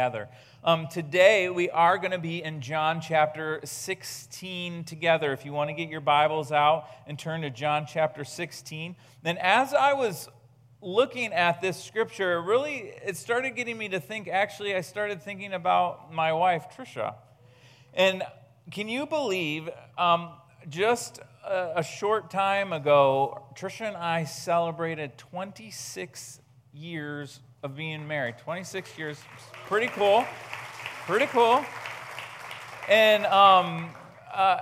together. Um, today, we are going to be in John chapter 16 together. If you want to get your Bibles out and turn to John chapter 16. Then, as I was looking at this scripture, really, it started getting me to think. Actually, I started thinking about my wife, Trisha. And can you believe, um, just a, a short time ago, Trisha and I celebrated 26 years of being married. 26 years. Pretty cool. Pretty cool. And, um, uh,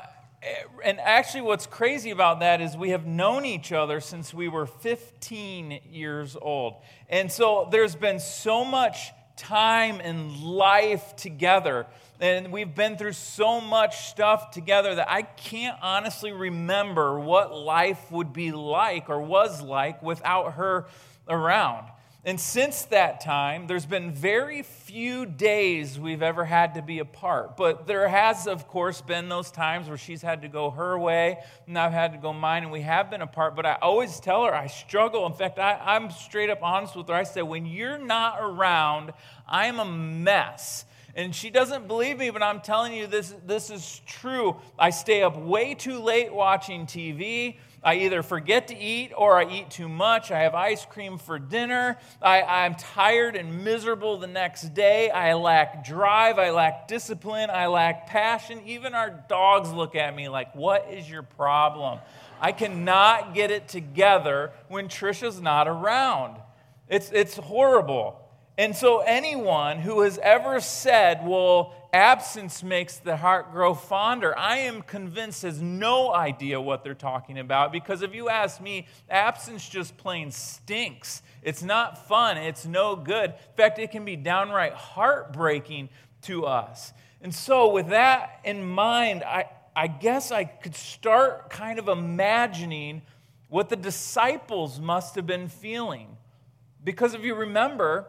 and actually, what's crazy about that is we have known each other since we were 15 years old. And so there's been so much time and life together. And we've been through so much stuff together that I can't honestly remember what life would be like or was like without her around. And since that time, there's been very few days we've ever had to be apart. But there has, of course, been those times where she's had to go her way and I've had to go mine, and we have been apart. But I always tell her I struggle. In fact, I, I'm straight up honest with her. I say, when you're not around, I am a mess. And she doesn't believe me, but I'm telling you this, this is true. I stay up way too late watching TV. I either forget to eat or I eat too much. I have ice cream for dinner. I, am tired and miserable the next day. I lack drive. I lack discipline. I lack passion. Even our dogs look at me like, What is your problem? I cannot get it together when Trisha's not around. It's, it's horrible. And so, anyone who has ever said, Well, absence makes the heart grow fonder, I am convinced has no idea what they're talking about because if you ask me, absence just plain stinks. It's not fun, it's no good. In fact, it can be downright heartbreaking to us. And so, with that in mind, I, I guess I could start kind of imagining what the disciples must have been feeling. Because if you remember,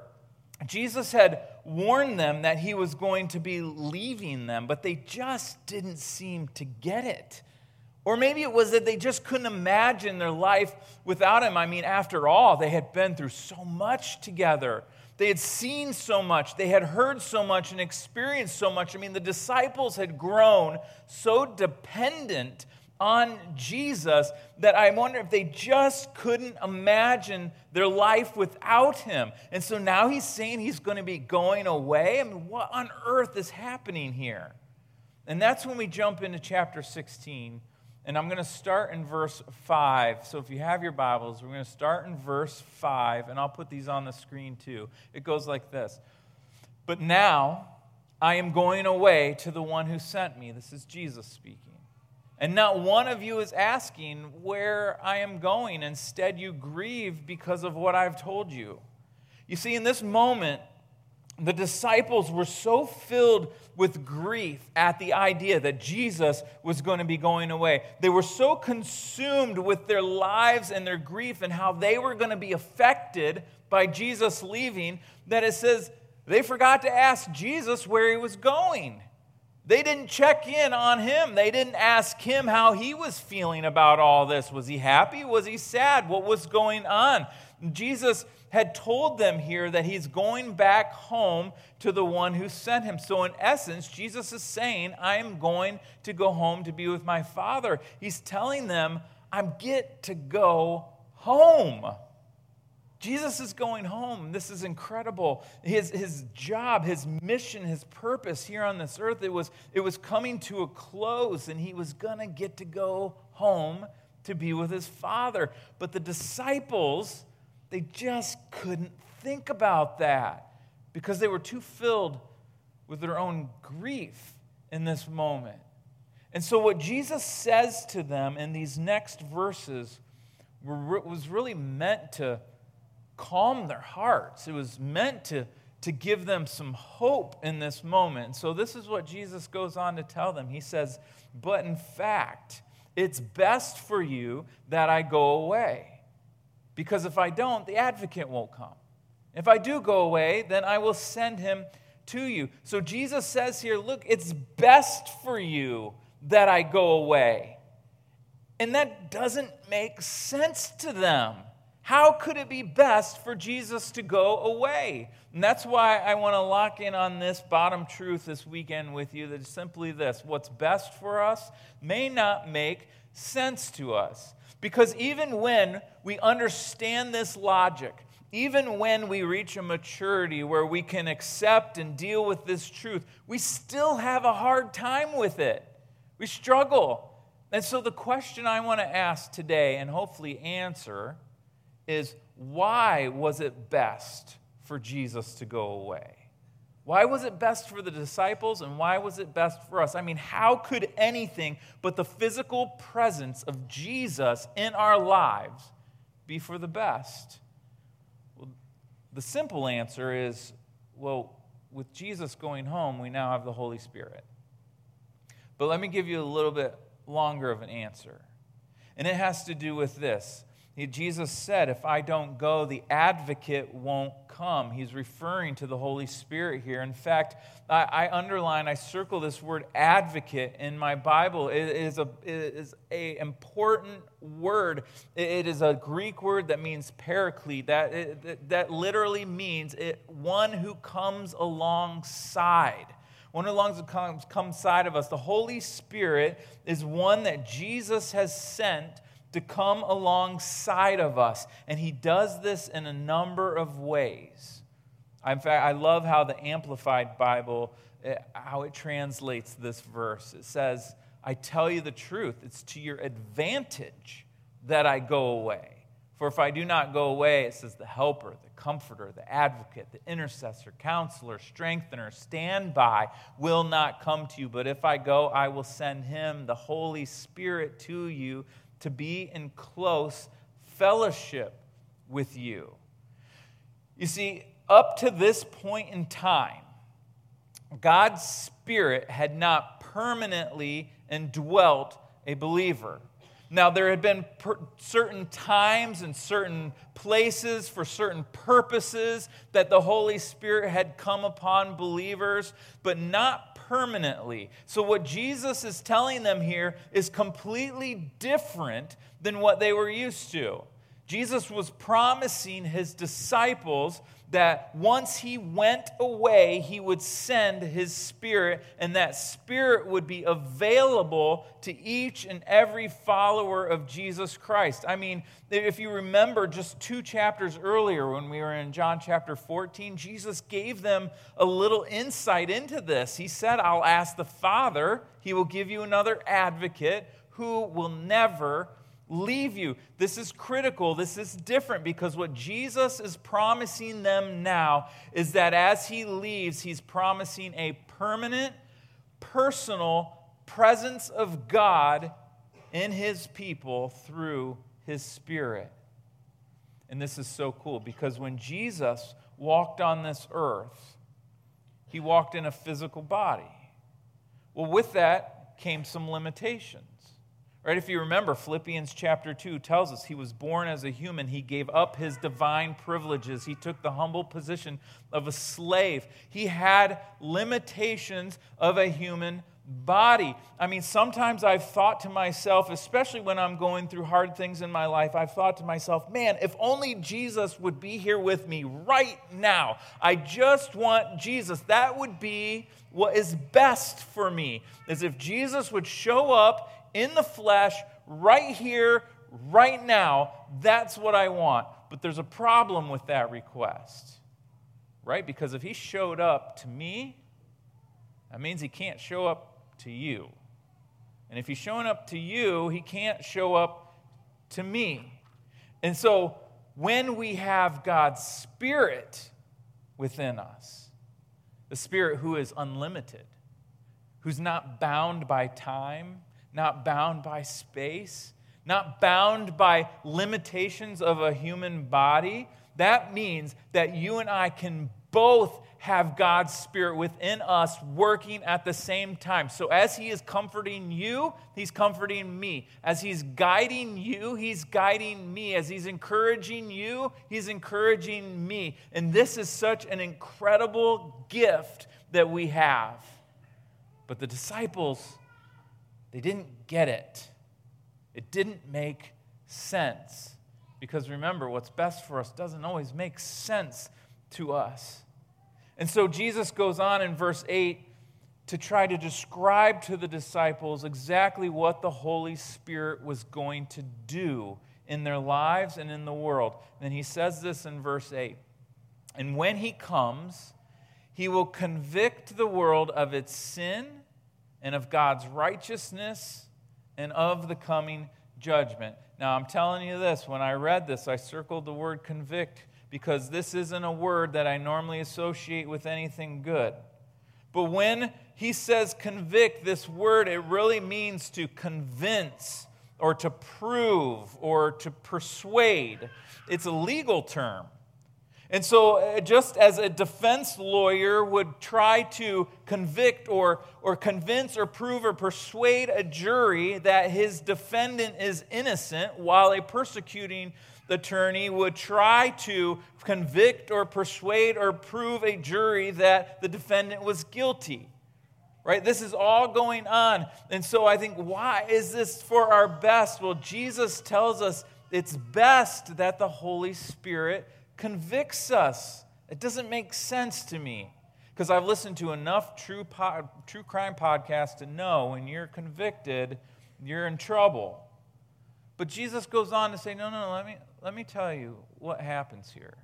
Jesus had warned them that he was going to be leaving them, but they just didn't seem to get it. Or maybe it was that they just couldn't imagine their life without him. I mean, after all, they had been through so much together. They had seen so much, they had heard so much, and experienced so much. I mean, the disciples had grown so dependent on Jesus that I wonder if they just couldn't imagine their life without him. And so now he's saying he's going to be going away. I mean, what on earth is happening here? And that's when we jump into chapter 16. And I'm going to start in verse 5. So if you have your Bibles, we're going to start in verse 5, and I'll put these on the screen too. It goes like this But now I am going away to the one who sent me. This is Jesus speaking. And not one of you is asking where I am going. Instead, you grieve because of what I've told you. You see, in this moment, the disciples were so filled with grief at the idea that Jesus was going to be going away. They were so consumed with their lives and their grief and how they were going to be affected by Jesus leaving that it says they forgot to ask Jesus where he was going. They didn't check in on him. They didn't ask him how he was feeling about all this. Was he happy? Was he sad? What was going on? Jesus had told them here that he's going back home to the one who sent him. So, in essence, Jesus is saying, I am going to go home to be with my Father. He's telling them, "I'm get to go home. Jesus is going home. This is incredible. His, his job, his mission, his purpose here on this earth, it was, it was coming to a close, and he was going to get to go home to be with his Father. But the disciples, they just couldn't think about that because they were too filled with their own grief in this moment. And so, what Jesus says to them in these next verses was really meant to calm their hearts. It was meant to, to give them some hope in this moment. So, this is what Jesus goes on to tell them. He says, But in fact, it's best for you that I go away. Because if I don't, the advocate won't come. If I do go away, then I will send him to you. So Jesus says here, look, it's best for you that I go away. And that doesn't make sense to them. How could it be best for Jesus to go away? And that's why I want to lock in on this bottom truth this weekend with you that is simply this what's best for us may not make sense to us. Because even when we understand this logic, even when we reach a maturity where we can accept and deal with this truth, we still have a hard time with it. We struggle. And so, the question I want to ask today and hopefully answer is why was it best for Jesus to go away? Why was it best for the disciples and why was it best for us? I mean, how could anything but the physical presence of Jesus in our lives be for the best? Well, the simple answer is well, with Jesus going home, we now have the Holy Spirit. But let me give you a little bit longer of an answer. And it has to do with this Jesus said, If I don't go, the advocate won't come. He's referring to the Holy Spirit here. In fact, I, I underline, I circle this word advocate in my Bible. It is a, it is a important word. It is a Greek word that means paraclete. That, that literally means it, one who comes alongside one who longs to come, come side of us. The Holy Spirit is one that Jesus has sent to come alongside of us. And he does this in a number of ways. In fact, I love how the Amplified Bible, eh, how it translates this verse. It says, I tell you the truth, it's to your advantage that I go away. For if I do not go away, it says, the helper, the comforter, the advocate, the intercessor, counselor, strengthener, standby will not come to you. But if I go, I will send him, the Holy Spirit, to you to be in close fellowship with you. You see, up to this point in time, God's Spirit had not permanently indwelt a believer. Now, there had been per- certain times and certain places for certain purposes that the Holy Spirit had come upon believers, but not permanently. So, what Jesus is telling them here is completely different than what they were used to. Jesus was promising his disciples that once he went away, he would send his spirit, and that spirit would be available to each and every follower of Jesus Christ. I mean, if you remember just two chapters earlier when we were in John chapter 14, Jesus gave them a little insight into this. He said, I'll ask the Father, he will give you another advocate who will never leave you. This is critical. This is different because what Jesus is promising them now is that as he leaves, he's promising a permanent, personal presence of God in his people through his spirit. And this is so cool because when Jesus walked on this earth, he walked in a physical body. Well, with that came some limitations. Right? If you remember, Philippians chapter 2 tells us he was born as a human. He gave up his divine privileges. He took the humble position of a slave. He had limitations of a human body. I mean, sometimes I've thought to myself, especially when I'm going through hard things in my life, I've thought to myself, man, if only Jesus would be here with me right now. I just want Jesus. That would be what is best for me, is if Jesus would show up in the flesh, right here, right now. That's what I want. But there's a problem with that request, right? Because if he showed up to me, that means he can't show up to you. And if he's showing up to you, he can't show up to me. And so when we have God's Spirit within us, the Spirit who is unlimited, who's not bound by time, not bound by space, not bound by limitations of a human body, that means that you and I can both have God's Spirit within us working at the same time. So, as He is comforting you, He's comforting me. As He's guiding you, He's guiding me. As He's encouraging you, He's encouraging me. And this is such an incredible gift that we have. But the disciples, they didn't get it. It didn't make sense. Because remember, what's best for us doesn't always make sense to us. And so Jesus goes on in verse 8 to try to describe to the disciples exactly what the Holy Spirit was going to do in their lives and in the world. And he says this in verse 8 And when he comes, he will convict the world of its sin and of God's righteousness and of the coming judgment. Now, I'm telling you this when I read this, I circled the word convict because this isn't a word that I normally associate with anything good. But when he says convict, this word, it really means to convince or to prove or to persuade. It's a legal term. And so, uh, just as a defense lawyer would try to convict or, or convince or prove or persuade a jury that his defendant is innocent, while a persecuting attorney would try to convict or persuade or prove a jury that the defendant was guilty. Right? This is all going on. And so I think, why is this for our best? Well, Jesus tells us it's best that the Holy Spirit convicts us. It doesn't make sense to me because I've listened to enough true, po- true crime podcasts to know when you're convicted, you're in trouble. But Jesus goes on to say, no, no, no, let me, let me tell you what happens here.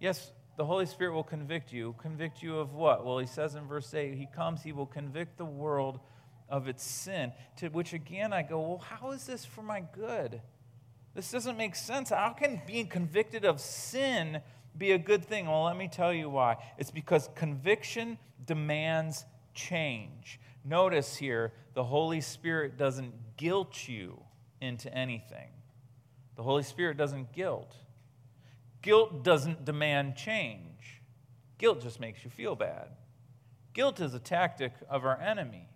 Yes, the Holy Spirit will convict you. Convict you of what? Well, he says in verse 8, He comes, He will convict the world of its sin. To which again I go, Well, how is this for my good? This doesn't make sense. How can being convicted of sin be a good thing? Well, let me tell you why. It's because conviction demands change. Notice here, the Holy Spirit doesn't guilt you into anything. The Holy Spirit doesn't guilt. Guilt doesn't demand change. Guilt just makes you feel bad. Guilt is a tactic of our enemy.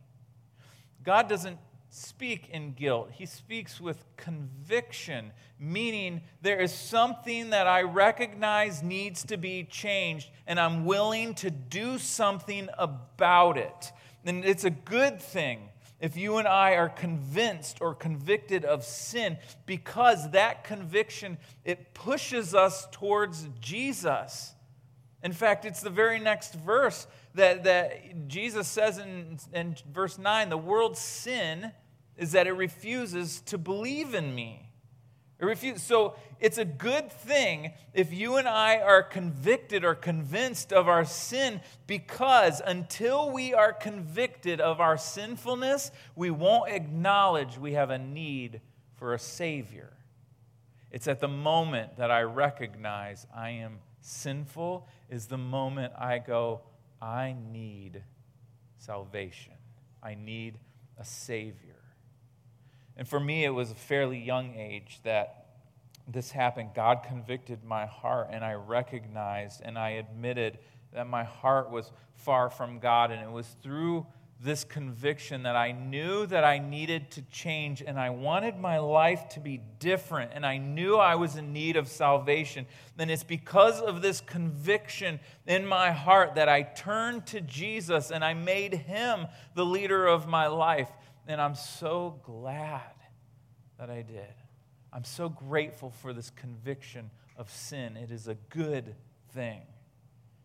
God doesn't speak in guilt. He speaks with conviction, meaning there is something that I recognize needs to be changed, and I'm willing to do something about it. And it's a good thing if you and I are convinced or convicted of sin because that conviction it pushes us towards Jesus. In fact, it's the very next verse that, that Jesus says in, in verse 9 the world's sin is that it refuses to believe in me. It refuses. So it's a good thing if you and I are convicted or convinced of our sin because until we are convicted of our sinfulness, we won't acknowledge we have a need for a Savior. It's at the moment that I recognize I am sinful, is the moment I go, I need salvation. I need a Savior. And for me, it was a fairly young age that this happened. God convicted my heart, and I recognized and I admitted that my heart was far from God. And it was through this conviction that I knew that I needed to change and I wanted my life to be different and I knew I was in need of salvation. Then it's because of this conviction in my heart that I turned to Jesus and I made him the leader of my life. And I'm so glad that I did. I'm so grateful for this conviction of sin. It is a good thing.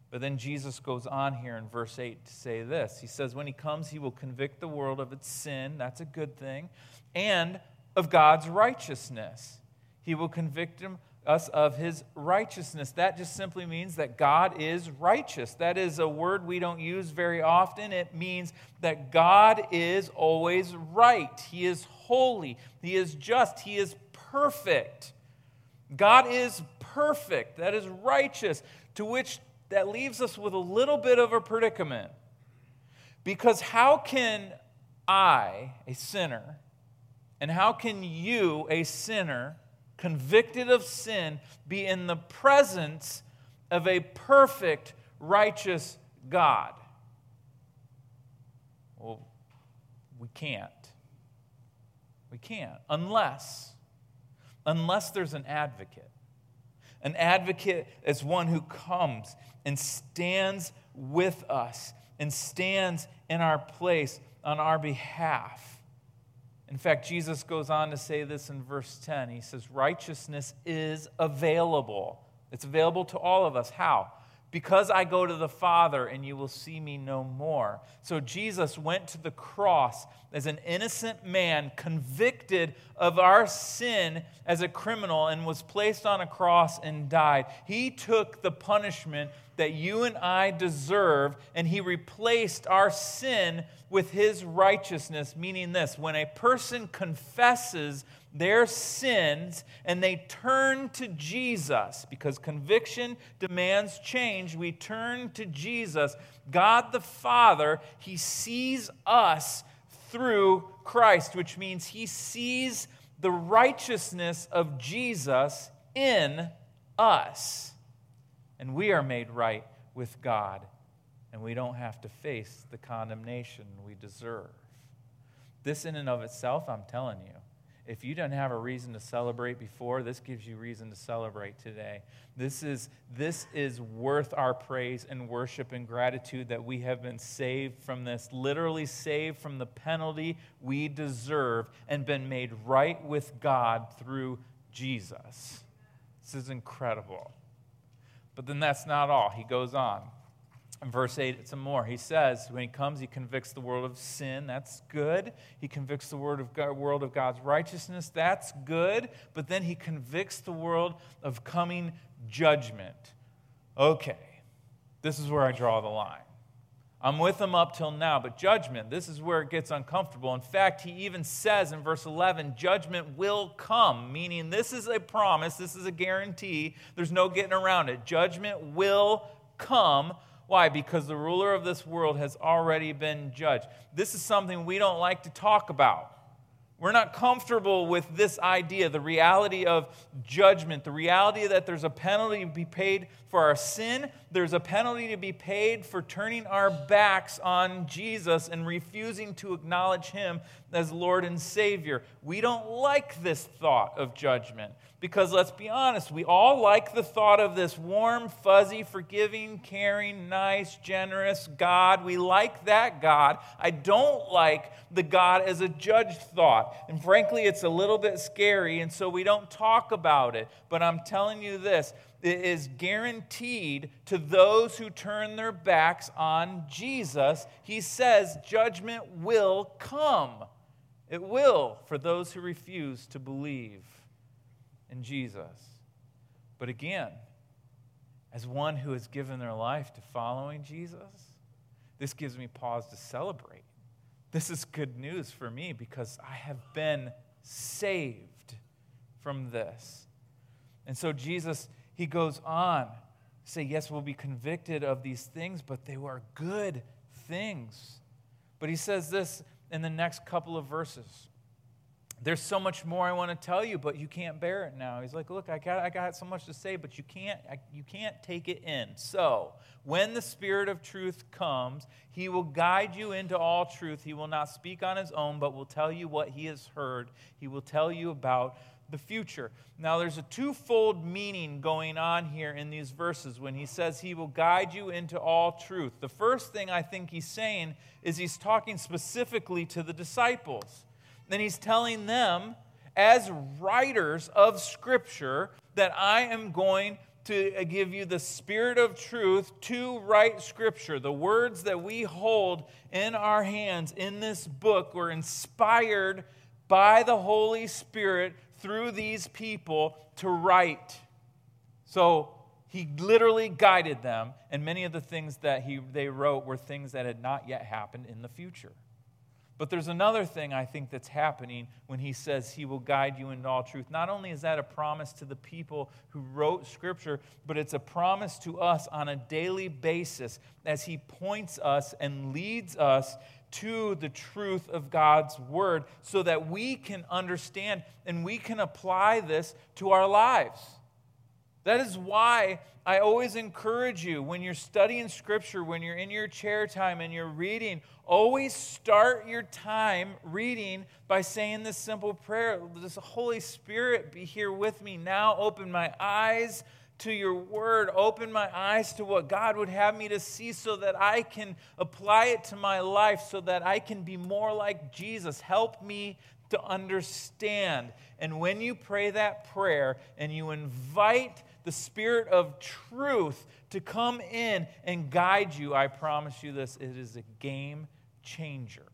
But then Jesus goes on here in verse 8 to say this He says, When he comes, he will convict the world of its sin. That's a good thing. And of God's righteousness. He will convict him us of his righteousness. That just simply means that God is righteous. That is a word we don't use very often. It means that God is always right. He is holy. He is just. He is perfect. God is perfect. That is righteous. To which that leaves us with a little bit of a predicament. Because how can I, a sinner, and how can you, a sinner, convicted of sin, be in the presence of a perfect, righteous God? Well, we can't. We can't unless unless there's an advocate. An advocate is one who comes and stands with us and stands in our place on our behalf. In fact, Jesus goes on to say this in verse 10. He says, Righteousness is available. It's available to all of us. How? Because I go to the Father and you will see me no more. So Jesus went to the cross as an innocent man, convicted of our sin as a criminal, and was placed on a cross and died. He took the punishment that you and I deserve, and he replaced our sin with his righteousness, meaning this when a person confesses their sins and they turn to Jesus, because conviction demands change, we turn to Jesus. God the Father, He sees us through Christ, which means He sees the righteousness of Jesus in us. And we are made right with God, and we don't have to face the condemnation we deserve. This, in and of itself, I'm telling you, if you didn't have a reason to celebrate before, this gives you reason to celebrate today. This is, this is worth our praise and worship and gratitude that we have been saved from this, literally saved from the penalty we deserve and been made right with God through Jesus. This is incredible. But then that's not all. He goes on. In verse 8, some more. He says, when he comes, he convicts the world of sin. That's good. He convicts the world of, God, world of God's righteousness. That's good. But then he convicts the world of coming judgment. Okay, this is where I draw the line. I'm with him up till now, but judgment, this is where it gets uncomfortable. In fact, he even says in verse 11, judgment will come, meaning this is a promise, this is a guarantee. There's no getting around it. Judgment will come why? Because the ruler of this world has already been judged. This is something we don't like to talk about. We're not comfortable with this idea, the reality of judgment, the reality that there's a penalty to be paid for our sin, there's a penalty to be paid for turning our backs on Jesus and refusing to acknowledge Him as Lord and Savior. We don't like this thought of judgment because let's be honest, we all like the thought of this warm, fuzzy, forgiving, caring, nice, generous God. We like that God. I don't like the God as a judge thought. And frankly, it's a little bit scary, and so we don't talk about it. But I'm telling you this it is guaranteed to those who turn their backs on Jesus. He says judgment will come. It will for those who refuse to believe in Jesus. But again, as one who has given their life to following Jesus, this gives me pause to celebrate. This is good news for me because I have been saved from this. And so Jesus, he goes on say, yes, we'll be convicted of these things, but they were good things. But he says this in the next couple of verses. There's so much more I want to tell you, but you can't bear it now. He's like, Look, I got, I got so much to say, but you can't, I, you can't take it in. So, when the Spirit of truth comes, he will guide you into all truth. He will not speak on his own, but will tell you what he has heard. He will tell you about the future. Now, there's a twofold meaning going on here in these verses when he says he will guide you into all truth. The first thing I think he's saying is he's talking specifically to the disciples. Then he's telling them, as writers of Scripture, that I am going to uh, give you the spirit of truth to write Scripture. The words that we hold in our hands in this book were inspired by the Holy Spirit through these people to write. So he literally guided them, and many of the things that he, they wrote were things that had not yet happened in the future. But there's another thing I think that's happening when he says he will guide you into all truth. Not only is that a promise to the people who wrote Scripture, but it's a promise to us on a daily basis as he points us and leads us to the truth of God's Word so that we can understand and we can apply this to our lives. That is why I always encourage you when you're studying Scripture, when you're in your chair time and you're reading, always start your time reading by saying this simple prayer This Holy Spirit, be here with me now. Open my eyes to your word. Open my eyes to what God would have me to see so that I can apply it to my life, so that I can be more like Jesus. Help me to understand. And when you pray that prayer and you invite the Spirit of truth to come in and guide you, I promise you this it is a game changer.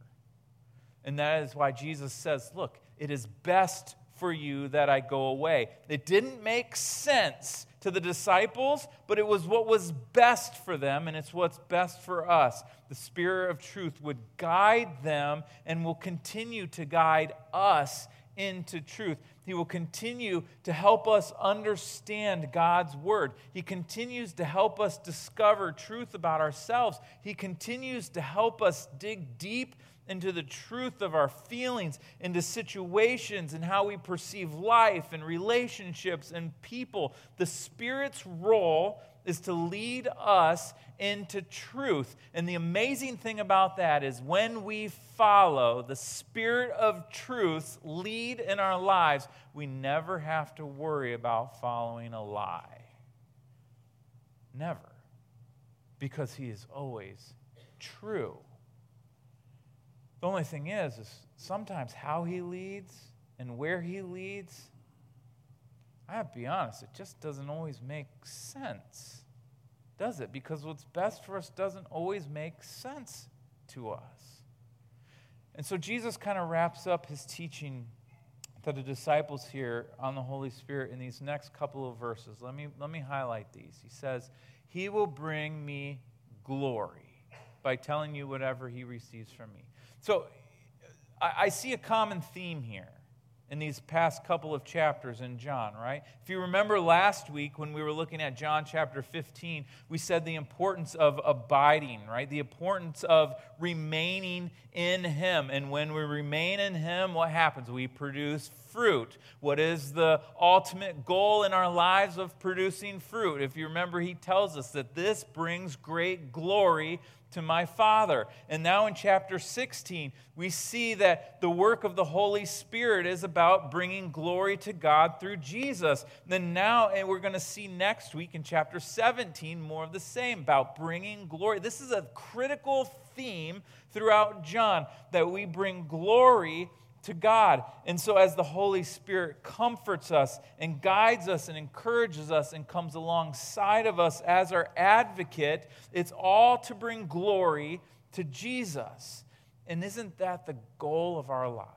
And that is why Jesus says, Look, it is best for you that I go away. It didn't make sense to the disciples, but it was what was best for them, and it's what's best for us. The Spirit of truth would guide them and will continue to guide us into truth. He will continue to help us understand God's word. He continues to help us discover truth about ourselves. He continues to help us dig deep into the truth of our feelings, into situations and how we perceive life and relationships and people. The Spirit's role is to lead us into truth. And the amazing thing about that is when we follow the Spirit of truth's lead in our lives, we never have to worry about following a lie. Never. Because He is always true. The only thing is, is sometimes how he leads and where he leads, I have to be honest, it just doesn't always make sense, does it? Because what's best for us doesn't always make sense to us. And so Jesus kind of wraps up his teaching to the disciples here on the Holy Spirit in these next couple of verses. Let me, let me highlight these. He says, He will bring me glory by telling you whatever he receives from me. So I, I see a common theme here in these past couple of chapters in John, right? If you remember last week when we were looking at John chapter 15, we said the importance of abiding, right? The importance of remaining in Him. And when we remain in Him, what happens? We produce fruit. What is the ultimate goal in our lives of producing fruit? If you remember, He tells us that this brings great glory to my Father. And now in chapter 16, we see that the work of the Holy Spirit is about bringing glory to God through Jesus. Then now, and we're going to see next week in chapter 17 more of the same about bringing glory. This is a critical theme throughout John that we bring glory to God. And so, as the Holy Spirit comforts us and guides us and encourages us and comes alongside of us as our advocate, it's all to bring glory to Jesus. And isn't that the goal of our lives?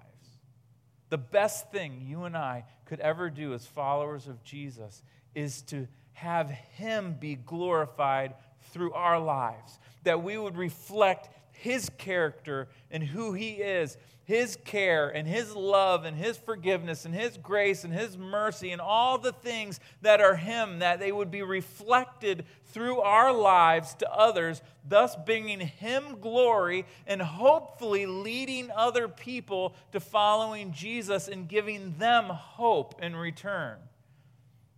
The best thing you and I could ever do as followers of Jesus is to have Him be glorified through our lives, that we would reflect His character and who He is his care and His love and His forgiveness and His grace and His mercy and all the things that are Him, that they would be reflected through our lives to others, thus bringing Him glory and hopefully leading other people to following Jesus and giving them hope in return.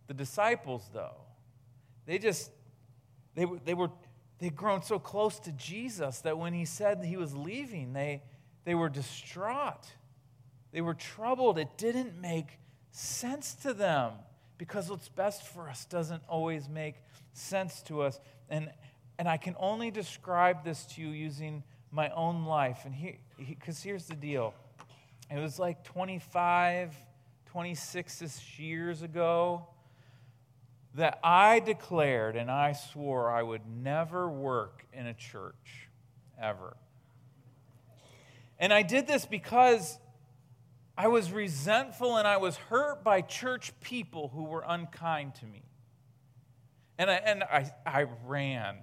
The disciples, though, they just, they, they were, they'd grown so close to Jesus that when He said He was leaving, they, they were distraught. They were troubled. It didn't make sense to them because what's best for us doesn't always make sense to us. And, and I can only describe this to you using my own life. And because he, here's the deal it was like 25, 26 years ago that I declared and I swore I would never work in a church ever. And I did this because I was resentful and I was hurt by church people who were unkind to me. And I, and I, I ran.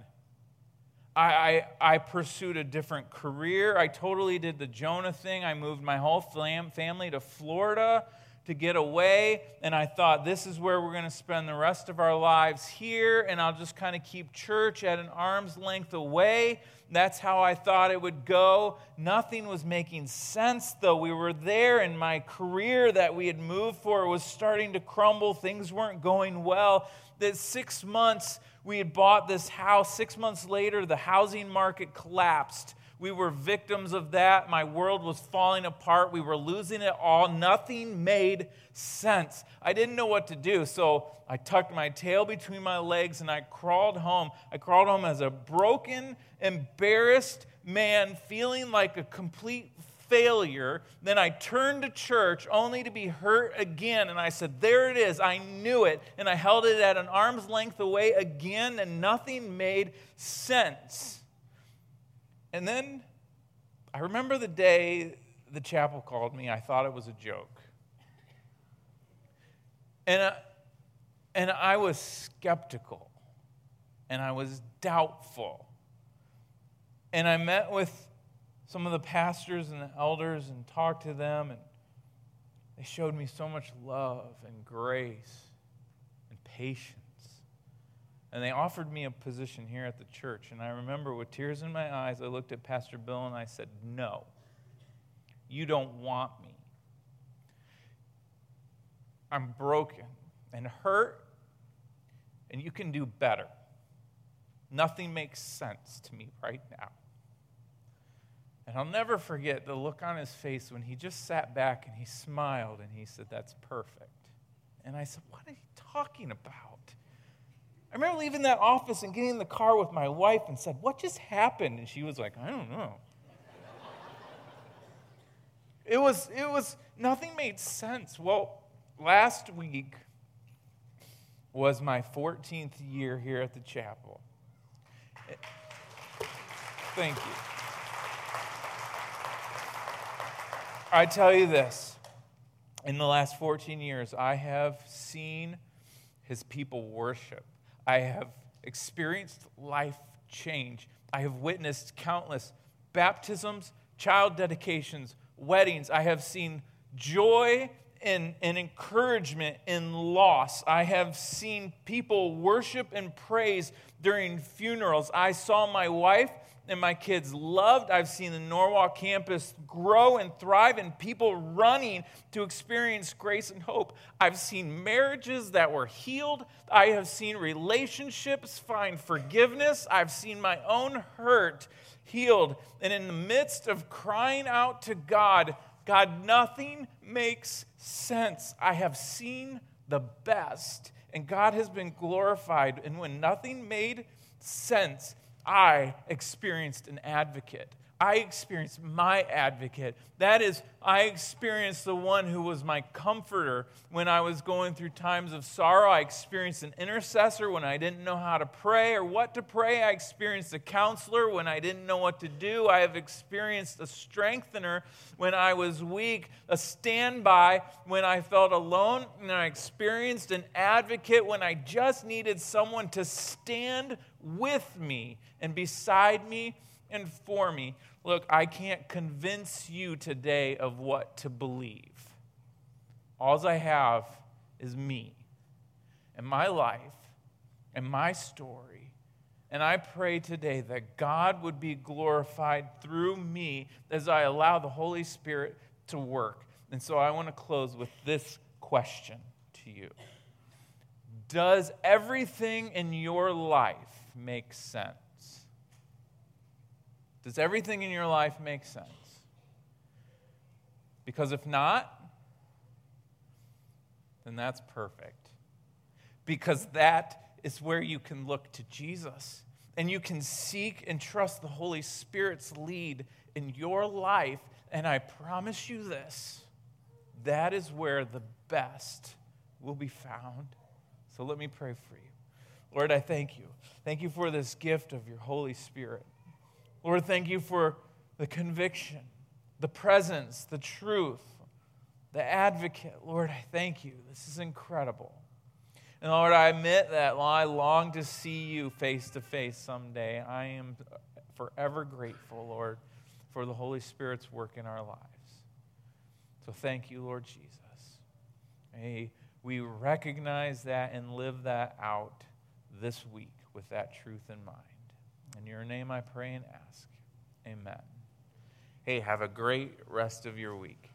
I, I, I pursued a different career. I totally did the Jonah thing. I moved my whole fam- family to Florida to get away. And I thought, this is where we're going to spend the rest of our lives here. And I'll just kind of keep church at an arm's length away. That's how I thought it would go. Nothing was making sense, though. We were there, and my career that we had moved for was starting to crumble. Things weren't going well. That six months we had bought this house. Six months later, the housing market collapsed. We were victims of that. My world was falling apart. We were losing it all. Nothing made sense. I didn't know what to do. So I tucked my tail between my legs and I crawled home. I crawled home as a broken, embarrassed man, feeling like a complete failure. Then I turned to church only to be hurt again. And I said, There it is. I knew it. And I held it at an arm's length away again, and nothing made sense. And then I remember the day the chapel called me. I thought it was a joke. And, uh, and I was skeptical and I was doubtful. And I met with some of the pastors and the elders and talked to them, and they showed me so much love and grace and patience. And they offered me a position here at the church. And I remember with tears in my eyes, I looked at Pastor Bill and I said, No, you don't want me. I'm broken and hurt, and you can do better. Nothing makes sense to me right now. And I'll never forget the look on his face when he just sat back and he smiled and he said, That's perfect. And I said, What are you talking about? I remember leaving that office and getting in the car with my wife and said, What just happened? And she was like, I don't know. it was, it was, nothing made sense. Well, last week was my 14th year here at the chapel. Thank you. I tell you this in the last 14 years, I have seen his people worship. I have experienced life change. I have witnessed countless baptisms, child dedications, weddings. I have seen joy and, and encouragement in loss. I have seen people worship and praise during funerals. I saw my wife and my kids loved. I've seen the Norwalk campus grow and thrive and people running to experience grace and hope. I've seen marriages that were healed. I have seen relationships find forgiveness. I've seen my own hurt healed. And in the midst of crying out to God, God, nothing makes sense. I have seen the best, and God has been glorified. And when nothing made sense, I experienced an advocate. I experienced my advocate. That is, I experienced the one who was my comforter when I was going through times of sorrow. I experienced an intercessor when I didn't know how to pray or what to pray. I experienced a counselor when I didn't know what to do. I have experienced a strengthener when I was weak, a standby when I felt alone, and I experienced an advocate when I just needed someone to stand with me and beside me and for me. Look, I can't convince you today of what to believe. All I have is me and my life and my story. And I pray today that God would be glorified through me as I allow the Holy Spirit to work. And so I want to close with this question to you Does everything in your life make sense? Does everything in your life make sense? Because if not, then that's perfect. Because that is where you can look to Jesus and you can seek and trust the Holy Spirit's lead in your life. And I promise you this that is where the best will be found. So let me pray for you. Lord, I thank you. Thank you for this gift of your Holy Spirit. Lord, thank you for the conviction, the presence, the truth, the advocate. Lord, I thank you. This is incredible. And Lord, I admit that I long to see you face to face someday. I am forever grateful, Lord, for the Holy Spirit's work in our lives. So thank you, Lord Jesus. May we recognize that and live that out this week with that truth in mind. In your name I pray and ask. Amen. Hey, have a great rest of your week.